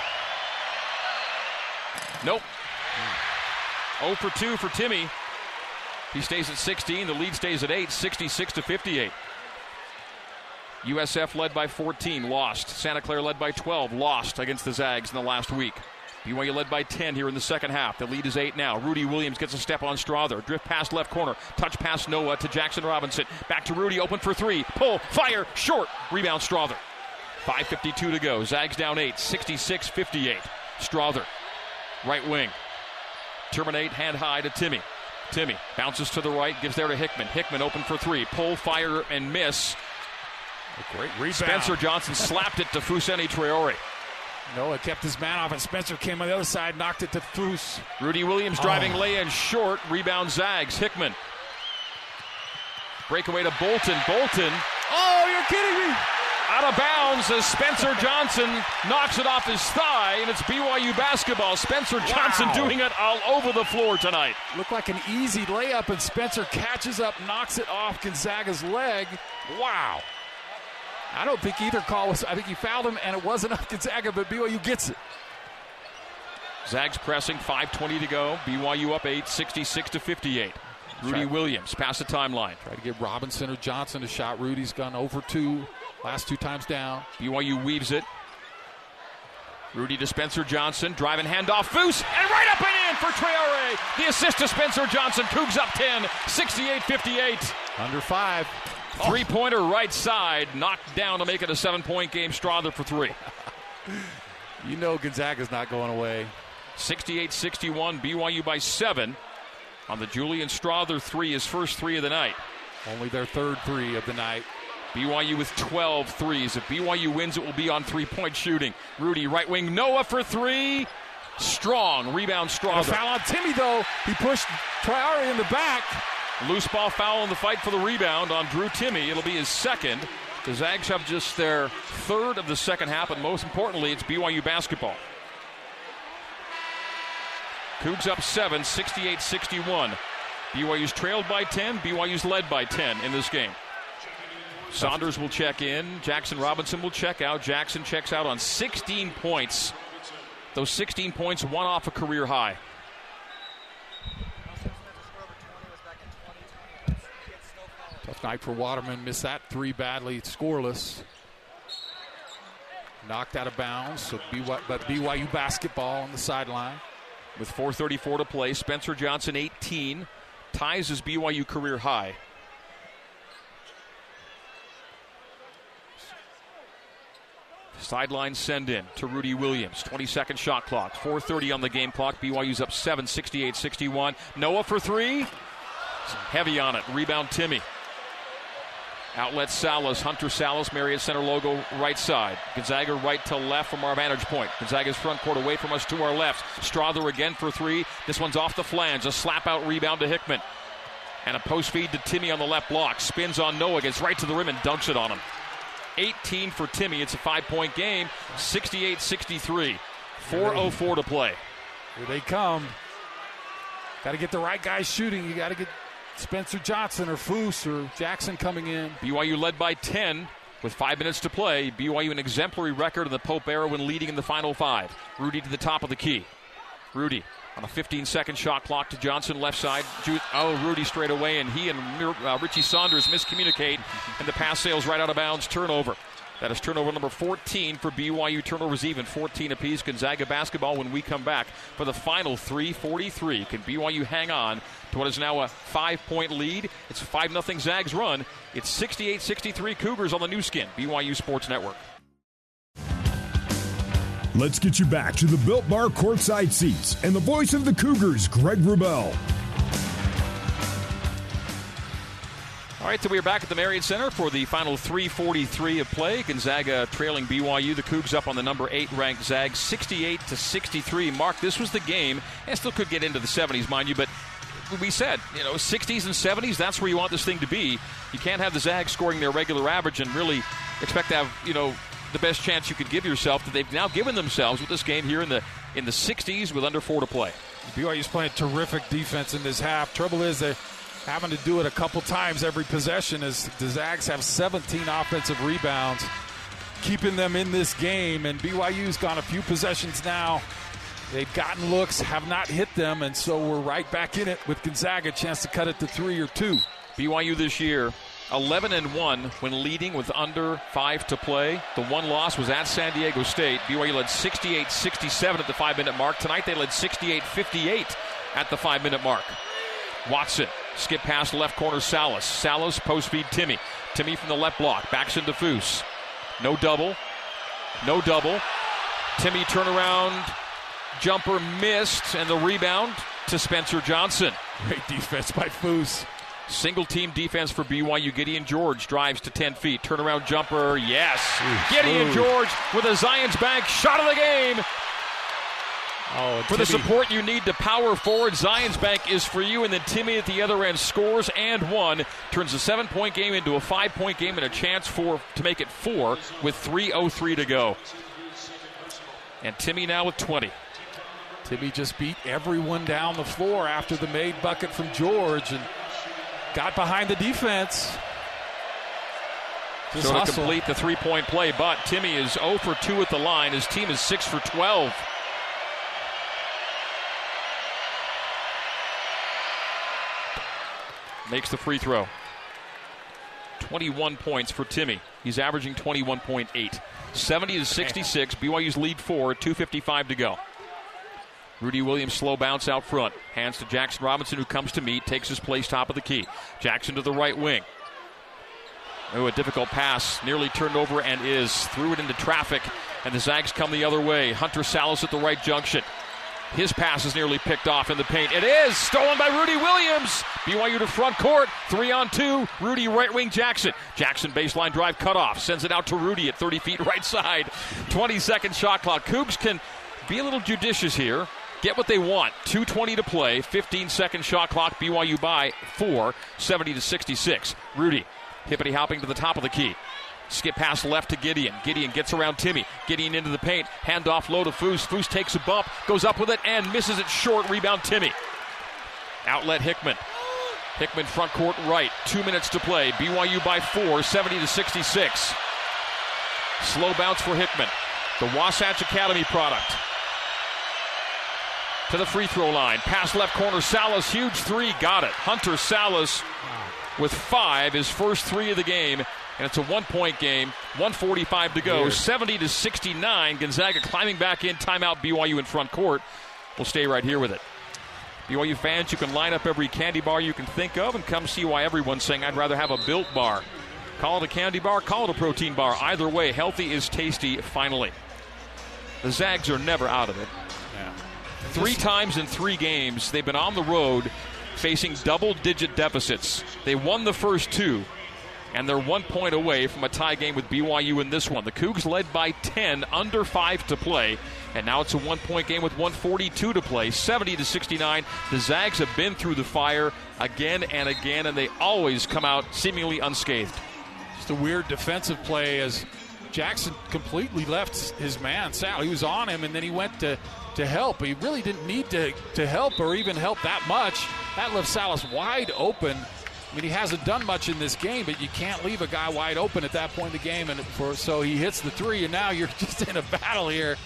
Nope. 0 for 2 for Timme. He stays at 16. The lead stays at 8, 66 to 58. USF led by 14, lost. Santa Clara led by 12, lost against the Zags in the last week. BYU led by 10 here in the second half. The lead is 8 now. Rudi Williams gets a step on Strawther. Drift pass left corner. Touch pass Noah to Jackson Robinson. Back to Rudi. Open for three. Pull. Fire. Short. Rebound Strawther. 5.52 to go. Zags down 8. 66 58. Strawther. Right wing. Terminate hand high to Timme. Timme bounces to the right. Gives there to Hickman. Hickman open for three. Pull. Fire and miss. A great rebound. Spencer Johnson slapped it to Fousseyni Traore. Noah kept his man off, and Spencer came on the other side, knocked it to Foose. Rudi Williams driving oh. lay in short. Rebound Zags. Hickman. Breakaway to Bolton. Bolton. Oh, you're kidding me. Out of bounds as Spencer Johnson knocks it off his thigh, and it's BYU basketball. Spencer Johnson wow. doing it all over the floor tonight. Looked like an easy layup, and Spencer catches up, knocks it off Gonzaga's leg. Wow. I don't think either call was. I think he fouled him, and it wasn't up Gonzaga, but BYU gets it. Zags pressing, 5:20 to go. BYU up eight, 66 to 58. Rudi Williams past the timeline. Try to get Robinson or Johnson a shot. Rudi's gone over two, last two times down. BYU weaves it. Rudi to Spencer Johnson, driving handoff, Foose, and right up and in for Traore. The assist to Spencer Johnson. Cougs up 10, 68 58. Under five. Three pointer right side, knocked down to make it a seven point game. Strawther for three. you know Gonzaga's not going away. 68 61, BYU by seven on the Julian Strawther three, his first three of the night. Only their third three of the night. BYU with 12 threes. If BYU wins, it will be on three point shooting. Rudi, right wing, Noah for three. Strong rebound, Strawther. foul on Timme, though. He pushed Traore in the back. Loose ball foul in the fight for the rebound on Drew Timme. It'll be his second. The Zags have just their third of the second half, and most importantly, it's BYU basketball. Cougs up 7, 68 61. BYU's trailed by 10, BYU's led by 10 in this game. Saunders will check in. Jaxson Robinson will check out. Jaxson checks out on 16 points. Those 16 points, one off a career high. Tough night for Waterman. Missed that three badly, scoreless. Knocked out of bounds. So BYU, but BYU basketball on the sideline. With 4:34 to play, Spencer Johnson 18 ties his BYU career high. Sideline send in to Rudi Williams. 20 second shot clock. 4.30 on the game clock. BYU's up 7, 68 61. Noah for three. Heavy on it. Rebound Timme. Outlet Sallis, Hunter Sallis, Marriott Center logo right side. Gonzaga right to left from our vantage point. Gonzaga's front court away from us to our left. Strawther again for three. This one's off the flange. A slap out rebound to Hickman. And a post feed to Timme on the left block. Spins on Noah, gets right to the rim and dunks it on him. 18 for Timme. It's a five point game. 68 63. 4.04 to play. Here they come. Got to get the right guys shooting. You got to get Spencer Johnson or Foose or Jaxson coming in. BYU led by 10 with five minutes to play. BYU an exemplary record in the Pope era when leading in the final five. Rudi to the top of the key. Rudi on a 15 second shot clock to Johnson left side. Oh, Rudi straight away, and he and uh, Richie Saunders miscommunicate, and the pass sails right out of bounds. Turnover. That is turnover number 14 for BYU. Turnovers even 14 apiece. Gonzaga basketball when we come back for the final 343. Can BYU hang on to what is now a five point lead? It's 5 0 Zags run. It's 68 63 Cougars on the Nu Skin, BYU Sports Network. Let's get you back to the Built Bar courtside seats and the voice of the Cougars, Gregg Wrubell. All right, so we are back at the Marriott Center for the final 3:43 of play. Gonzaga trailing BYU. The Cougs up on the number eight ranked Zags, 68 to 63. Mark, this was the game, and still could get into the 70s, mind you, but we said, you know, 60s and 70s, that's where you want this thing to be. You can't have the Zags scoring their regular average and really expect to have, you know, the best chance you could give yourself that they've now given themselves with this game here in the in the 60s with under four to play. BYU's playing terrific defense in this half. Trouble is they having to do it a couple times every possession as the Zags have 17 offensive rebounds, keeping them in this game. And BYU's gone a few possessions now. They've gotten looks, have not hit them, and so we're right back in it with Gonzaga. a Chance to cut it to three or two. BYU this year, 11 and 1 when leading with under five to play. The one loss was at San Diego State. BYU led 68 67 at the five minute mark. Tonight they led 68 58 at the five minute mark. Watson, skip past left corner Sallis. Sallis post feed Timme. Timme from the left block, backs into Foose. No double. No double. Timme turnaround jumper missed, and the rebound to Spencer Johnson. Great defense by Foose. Single team defense for BYU. Gideon George drives to 10 feet. Turnaround jumper, yes. Ooh, Gideon George with a Zions Bank shot of the game. Oh, for the support you need to power forward, Zions Bank is for you. And then Timme at the other end scores and one, turns a seven point game into a five point game and a chance for to make it four with 3.03 to go. And Timme now with 20. Timme just beat everyone down the floor after the made bucket from George and got behind the defense. Just so hustle. to complete the three point play, but Timme is 0 for 2 at the line. His team is 6 for 12. Makes the free throw. 21 points for Timme. He's averaging 21.8. 70 to 66. BYU's lead four, 2.55 to go. Rudi Williams slow bounce out front. Hands to Jaxson Robinson, who comes to meet, takes his place top of the key. Jaxson to the right wing. Oh, a difficult pass, nearly turned over and is. Threw it into traffic, and the Zags come the other way. Hunter Sallis at the right junction. His pass is nearly picked off in the paint. It is stolen by Rudi Williams. BYU to front court. Three on two. Rudi right wing Jaxson. Jaxson baseline drive cut off. Sends it out to Rudi at 30 feet right side. 20 second shot clock. Cougs can be a little judicious here get what they want. 2.20 to play, 15 second shot clock. BYU by four, 70 to 66. Rudi hippity hopping to the top of the key. Skip pass left to Gideon. Gideon gets around Timme. Gideon into the paint. Handoff low to Foose. Foose takes a bump, goes up with it, and misses it short. Rebound Timme. Outlet Hickman. Hickman front court right. Two minutes to play. BYU by four, 70 to 66. Slow bounce for Hickman. The Wasatch Academy product to the free throw line. Pass left corner. Sallis, huge three. Got it. Hunter Sallis with five, his first three of the game. And it's a one point game. 145 to go. Weird. 70 to 69. Gonzaga climbing back in. Timeout BYU in front court. We'll stay right here with it. BYU fans, you can line up every candy bar you can think of and come see why everyone's saying, I'd rather have a built bar. Call it a candy bar, call it a protein bar. Either way, healthy is tasty finally. The Zags are never out of it. Three times in three games, they've been on the road facing double digit deficits. They won the first two, and they're one point away from a tie game with BYU in this one. The Cougs led by 10, under five to play, and now it's a one point game with 142 to play, 70 to 69. The Zags have been through the fire again and again, and they always come out seemingly unscathed. Just a weird defensive play as Jaxson completely left his man, Sal. He was on him, and then he went to to help. He really didn't need to, to help or even help that much. That left Sallis wide open. I mean, he hasn't done much in this game, but you can't leave a guy wide open at that point in the game. And for so he hits the three, and now you're just in a battle here.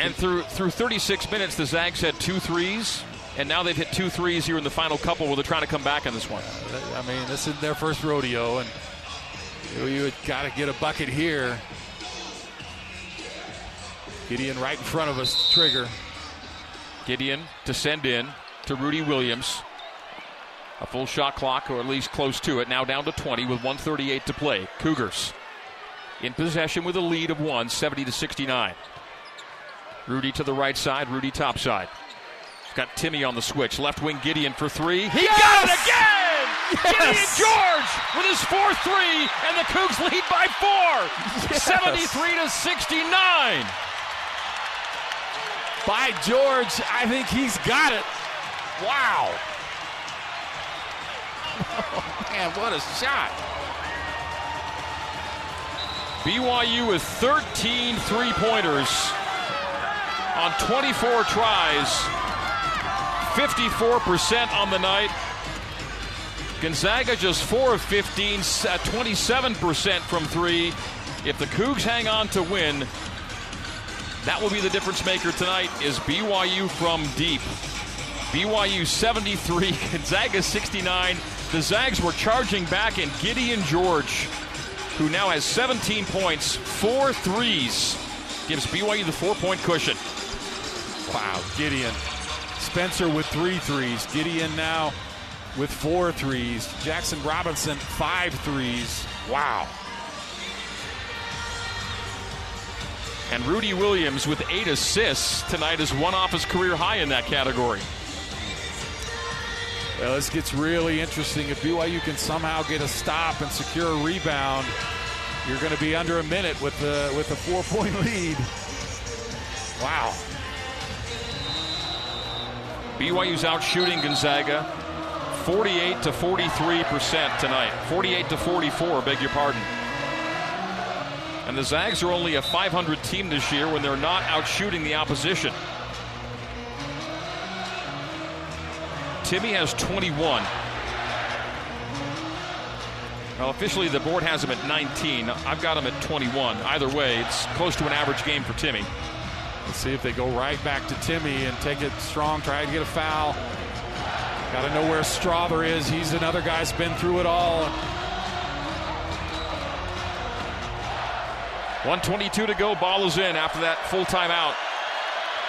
And through through 36 minutes, the Zags had two threes, and now they've hit two threes here in the final couple where they're trying to come back in this one. I mean, this is their first rodeo, and you had got to get a bucket here. Gideon right in front of us, trigger. Gideon to send in to Rudi Williams. A full shot clock, or at least close to it. Now down to 20 with 138 to play. Cougars in possession with a lead of one, 70 to 69. Rudi to the right side, Rudi top side. Got Timme on the switch. Left wing Gideon for three. He yes! got it again! Yes! Gideon George with his fourth three, and the Cougs lead by four. Yes! 73 to 69 by George. I think he's got it. Wow. Man, what a shot. BYU with 13 three pointers on 24 tries, 54% on the night. Gonzaga just 4 of 15, 27% uh, from three. If the Cougs hang on to win, that will be the difference maker tonight is BYU from deep. BYU 73, Gonzaga 69. The Zags were charging back, and Gideon George, who now has 17 points, four threes, gives BYU the four point cushion. Wow, Gideon. Spencer with three threes. Gideon now with four threes. Jaxson Robinson, five threes. Wow. And Rudi Williams with eight assists tonight is one off his career high in that category. Well, this gets really interesting. If BYU can somehow get a stop and secure a rebound, you're going to be under a minute with the with a four point lead. Wow. BYU's out shooting Gonzaga 48 to 43 percent tonight. 48 to 44, beg your pardon. And the Zags are only a 500 team this year when they're not out shooting the opposition. Timme has 21. Well, officially the board has him at 19. I've got him at 21. Either way, it's close to an average game for Timme. Let's see if they go right back to Timme and take it strong, try to get a foul. Got to know where Strawther is. He's another guy's been through it all. 122 to go. Ball is in after that full timeout.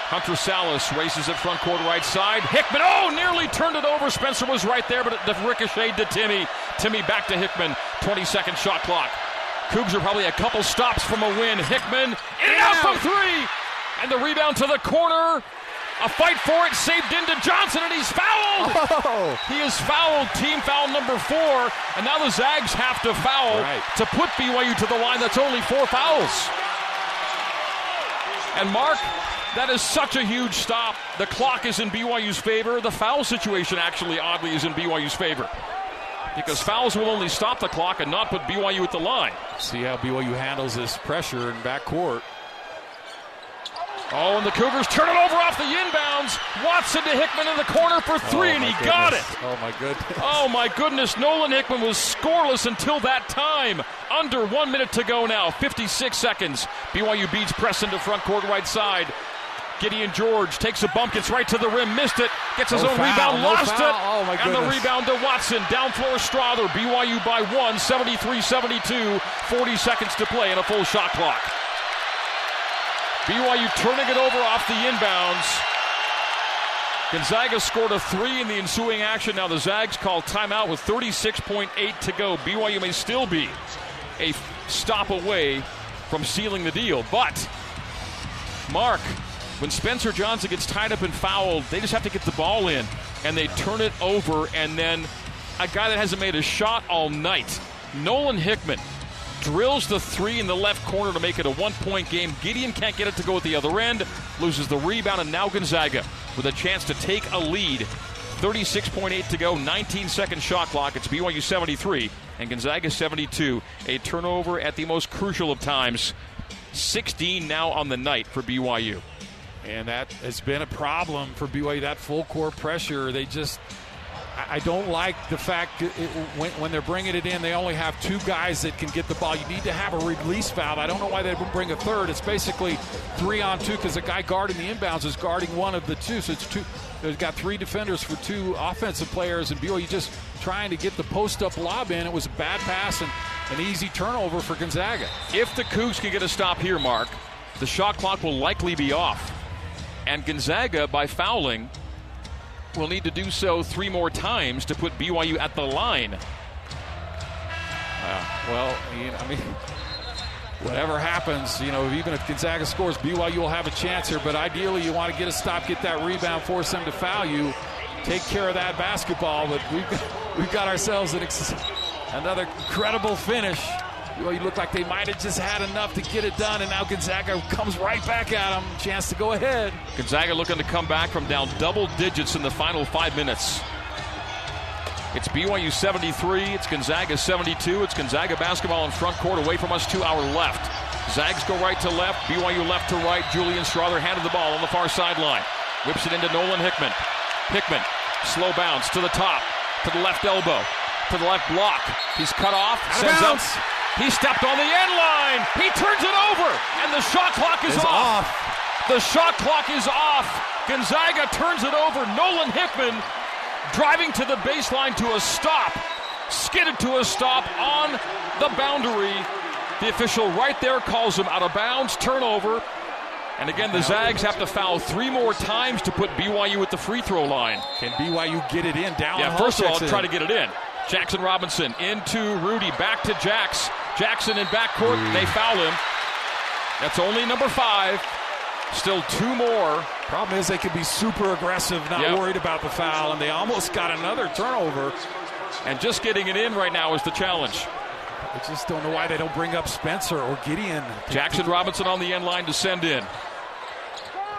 Hunter Sallis races at front court right side. Hickman, oh, nearly turned it over. Spencer was right there, but it ricocheted to Timme. Timme back to Hickman. 20 second shot clock. Cougs are probably a couple stops from a win. Hickman in and out from three. And the rebound to the corner. A fight for it, saved into Johnson, and he's fouled. Oh. He is fouled, team foul number four, and now the Zags have to foul right. to put BYU to the line. That's only four fouls. And Mark, that is such a huge stop. The clock is in BYU's favor. The foul situation, actually, oddly, is in BYU's favor. Because fouls will only stop the clock and not put BYU at the line. See how BYU handles this pressure in backcourt. Oh, and the Cougars turn it over off the inbounds. Watson to Hickman in the corner for three, oh, and he goodness. got it. Oh, my goodness. Oh, my goodness. Nolan Hickman was scoreless until that time. Under one minute to go now. 56 seconds. BYU beats Preston to front court right side. Gideon George takes a bump, gets right to the rim, missed it, gets his no own foul, rebound, no lost foul. it. Oh my and the rebound to Watson. Down floor Strawther. BYU by one, 73 72. 40 seconds to play in a full shot clock. BYU turning it over off the inbounds. Gonzaga scored a three in the ensuing action. Now the Zags call timeout with 36.8 to go. BYU may still be a stop away from sealing the deal. But, Mark, when Spencer Johnson gets tied up and fouled, they just have to get the ball in and they turn it over. And then a guy that hasn't made a shot all night, Nolan Hickman, drills the three in the left corner to make it a one point game. Gideon can't get it to go at the other end, loses the rebound, and now Gonzaga with a chance to take a lead. 36.8 to go, 19 second shot clock. It's BYU 73 and Gonzaga 72. A turnover at the most crucial of times. 16 now on the night for BYU. And that has been a problem for BYU, that full court pressure. They just I don't like the fact it, when, when, they're bringing it in, they only have two guys that can get the ball. You need to have a release valve. I don't know why they would bring a third. It's basically three on two because the guy guarding the inbounds is guarding one of the two. So it's two. They've got three defenders for two offensive players, and BYU just trying to get the post up lob in. It was a bad pass and an easy turnover for Gonzaga. If the Cougs can get a stop here, Mark, the shot clock will likely be off. And Gonzaga, by fouling, will need to do so three more times to put BYU at the line. Uh, well, I mean, whatever happens, you know, even if Gonzaga scores, BYU will have a chance here. But ideally, you want to get a stop, get that rebound, force them to foul you, take care of that basketball. But we've got, we've got ourselves an ex- another incredible finish. Well, you look like they might have just had enough to get it done, and now Gonzaga comes right back at them. Chance to go ahead. Gonzaga looking to come back from down double digits in the final five minutes. It's BYU 73. It's Gonzaga 72. It's Gonzaga basketball in front court away from us, two our left. Zags go right to left. BYU left to right. Julian Strawther handed the ball on the far sideline. Whips it into Nolan Hickman. Hickman, slow bounce to the top, to the left elbow, to the left block. He's cut off, sends up. He stepped on the end line. He turns it over, and the shot clock is off. off. The shot clock is off. Gonzaga turns it over. Nolan Hickman driving to the baseline to a stop, skidded to a stop on the boundary. The official right there calls him out of bounds, turnover. And again, the Zags have to foul three more times to put BYU at the free throw line. Can BYU get it in? Down. Yeah, first of all, try to get it in. Jaxson Robinson into Rudi, back to Jax. Jaxson in backcourt, they foul him. That's only number five. Still two more. Problem is they can be super aggressive, not yep. worried about the foul, and they almost got another turnover. And just getting it in right now is the challenge. I just don't know why they don't bring up Spencer or Gideon. Jaxson Robinson on the end line to send in.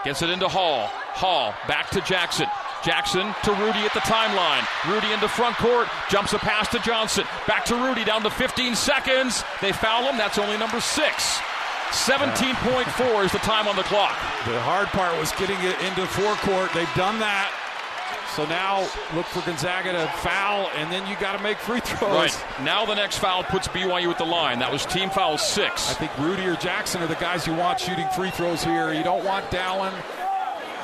Gets it into Hall. Hall back to Jaxson. Jaxson to Rudi at the timeline. Rudi into front court. Jumps a pass to Johnson. Back to Rudi down to 15 seconds. They foul him. That's only number six. 17.4 is the time on the clock. The hard part was getting it into forecourt. They've done that. So now look for Gonzaga to foul, and then you got to make free throws. Right. Now the next foul puts BYU at the line. That was team foul six. I think Rudi or Jaxson are the guys you want shooting free throws here. You don't want Dallin.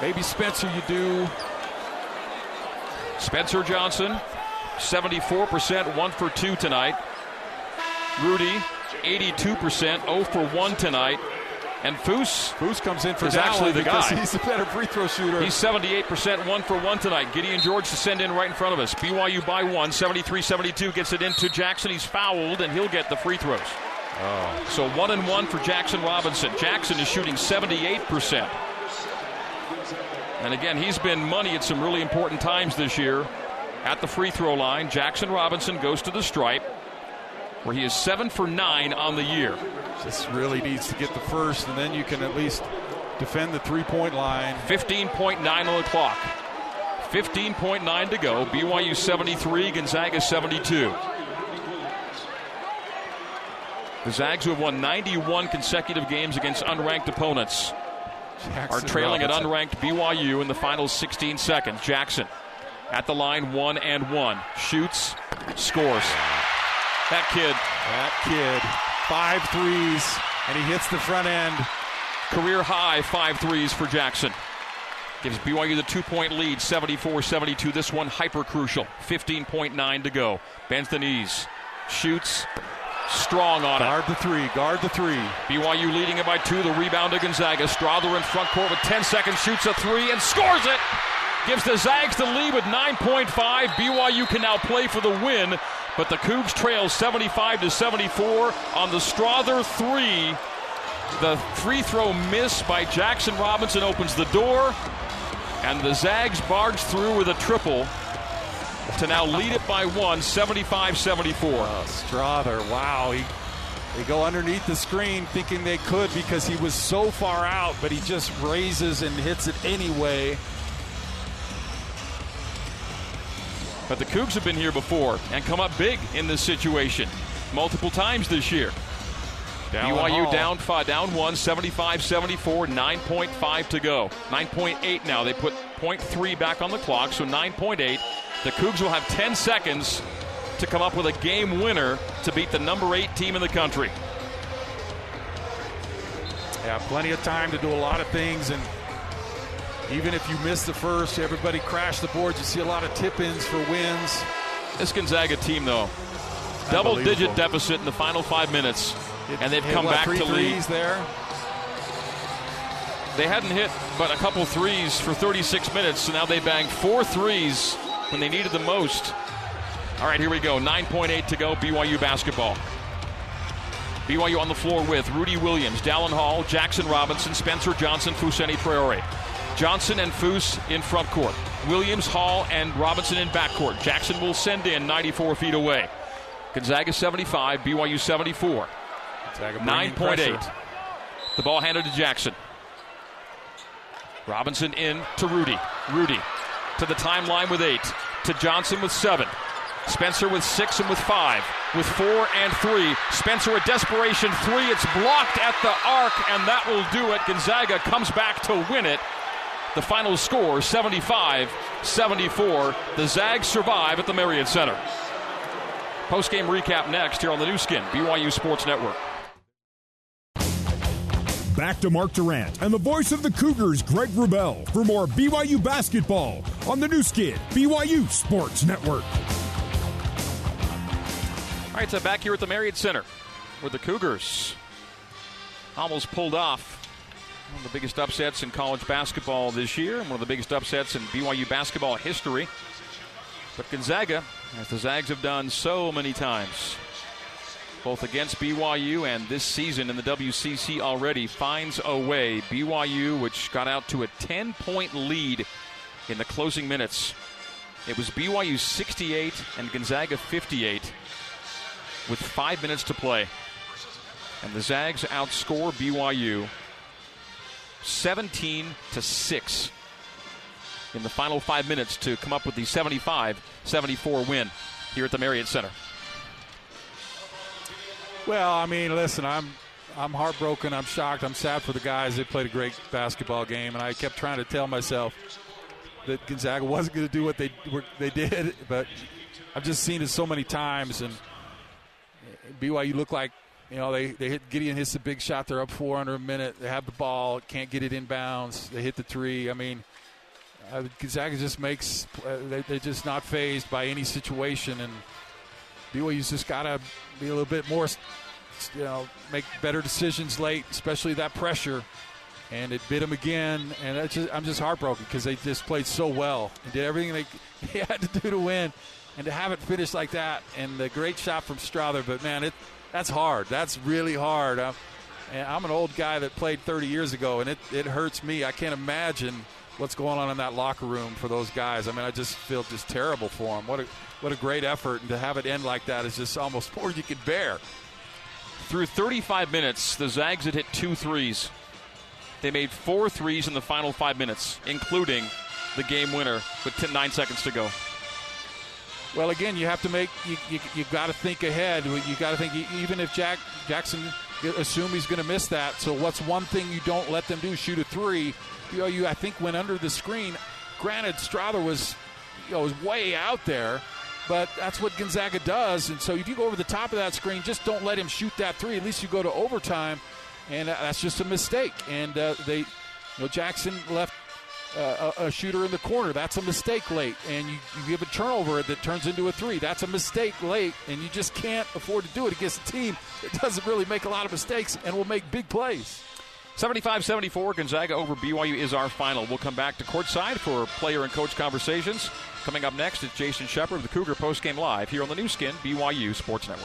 Maybe Spencer you do. Spencer Johnson, 74%, 1 for 2 tonight. Rudi, 82%, 0 for 1 tonight. And Foose, Foose comes in for is actually the guy. He's a better free throw shooter. He's 78%, 1 for 1 tonight. Gideon George to send in right in front of us. BYU by 1, 73 72, gets it into Jaxson. He's fouled, and he'll get the free throws. Oh. So 1 and 1 for Jaxson Robinson. Jaxson is shooting 78%. And again, he's been money at some really important times this year at the free throw line. Jaxson Robinson goes to the stripe, where he is 7 for 9 on the year. Just really needs to get the first, and then you can at least defend the three point line. 15.9 on the clock. 15.9 to go. BYU 73, Gonzaga 72. The Zags, who have won 91 consecutive games against unranked opponents, Jaxson are trailing Robinson. at unranked BYU in the final 16 seconds. Jaxson at the line, one and one. Shoots, scores. That kid. That kid Five threes, and he hits the front end. Career high five threes for Jaxson. Gives BYU the two point lead, 74 72. This one hyper crucial. 15.9 to go. Bends the knees. Shoots. Strong on guard it. Guard the three. Guard the three. BYU leading it by two. The rebound to Gonzaga. Strawther in front court with 10 seconds. Shoots a three and scores it. Gives the Zags the lead with 9.5. BYU can now play for the win but the Cougs trail 75 to 74 on the Strawther three. The free throw miss by Jaxson Robinson opens the door, and the Zags barge through with a triple to now lead it by one, 75 74. Oh, Strawther, wow. He, they go underneath the screen thinking they could because he was so far out, but he just raises and hits it anyway. But the Cougs have been here before and come up big in this situation multiple times this year. Down BYU down five, down one, 75 74, 9.5 to go. 9.8 now. They put 0.3 back on the clock, so 9.8. The Cougs will have 10 seconds to come up with a game winner to beat the number eight team in the country. Yeah, plenty of time to do a lot of things, and even if you miss the first, everybody crash the boards. You see a lot of tip ins for wins. This Gonzaga team, though, double digit deficit in the final five minutes, it, and they've come back to lead. there. They hadn't hit but a couple threes for 36 minutes, so now they bang four threes when they needed the most. All right, here we go. 9.8 to go, BYU basketball. BYU on the floor with Rudi Williams, Dallin Hall, Jaxson Robinson, Spencer Johnson, Fousseyni Traore. Johnson and Foose in front court. Williams, Hall, and Robinson in back court. Jaxson will send in 94 feet away. Gonzaga 75, BYU 74. 9.8. The ball handed to Jaxson. Robinson in to Rudi. Rudi to the timeline with eight. To Johnson with seven. Spencer with six and with five. With four and three. Spencer a desperation three. It's blocked at the arc, and that will do it. Gonzaga comes back to win it the final score 75 74. The Zags survive at the Marriott Center. Post game recap next here on the Nu Skin, BYU Sports Network. Back to Mark Durrant and the voice of the Cougars, Gregg Wrubell, for more BYU basketball on the Nu Skin, BYU Sports Network. All right, so back here at the Marriott Center where the Cougars almost pulled off one of the biggest upsets in college basketball this year one of the biggest upsets in BYU basketball history. But Gonzaga, as the Zags have done so many times, both against BYU and this season in the WCC already, finds a way. BYU, which got out to a 10 point lead in the closing minutes. It was BYU 68 and Gonzaga 58 with five minutes to play. And the Zags outscore BYU 17 to 6 in the final five minutes to come up with the 75 74 win here at the Marriott Center. Well, I mean, listen, I'm I'm heartbroken. I'm shocked. I'm sad for the guys. They played a great basketball game, and I kept trying to tell myself that Gonzaga wasn't going to do what they were, they did. But I've just seen it so many times, and BYU look like you know they they hit Gideon hits a big shot. They're up four under a minute. They have the ball, can't get it inbounds. They hit the three. I mean. Uh, Gonzaga just makes uh, they, they're just not phased by any situation, and BYU's just got to be a little bit more, you know, make better decisions late, especially that pressure. And it bit them again, and just, I'm just heartbroken because they just played so well and did everything they, they had to do to win, and to have it finish like that. And the great shot from Strawther, but man, it that's hard. That's really hard. I'm, I'm an old guy that played 30 years ago, and it, it hurts me. I can't imagine what's going on in that locker room for those guys. I mean, I just feel just terrible for them. What a what a great effort, and to have it end like that is just almost more you can bear. Through 35 minutes, the Zags had hit two threes. They made four threes in the final five minutes, including the game winner with 10, nine seconds to go. Well, again, you have to make you you, you got to think ahead. You got to think even if Jack Jaxson assume he's going to miss that. So what's one thing you don't let them do? Shoot a three. You I think went under the screen. Granted, Strawther was you know was way out there, but that's what Gonzaga does. And so if you go over the top of that screen, just don't let him shoot that three. At least you go to overtime, and that's just a mistake. And uh, they, you know, Jaxson left uh, a, a, shooter in the corner. That's a mistake late. And you, you, give a turnover that turns into a three. That's a mistake late. And you just can't afford to do it against a team that doesn't really make a lot of mistakes and will make big plays. 75 74, Gonzaga over BYU is our final. We'll come back to courtside for player and coach conversations. Coming up next is Jason Shepard of the Cougar Postgame Live here on the Nu Skin, BYU Sports Network.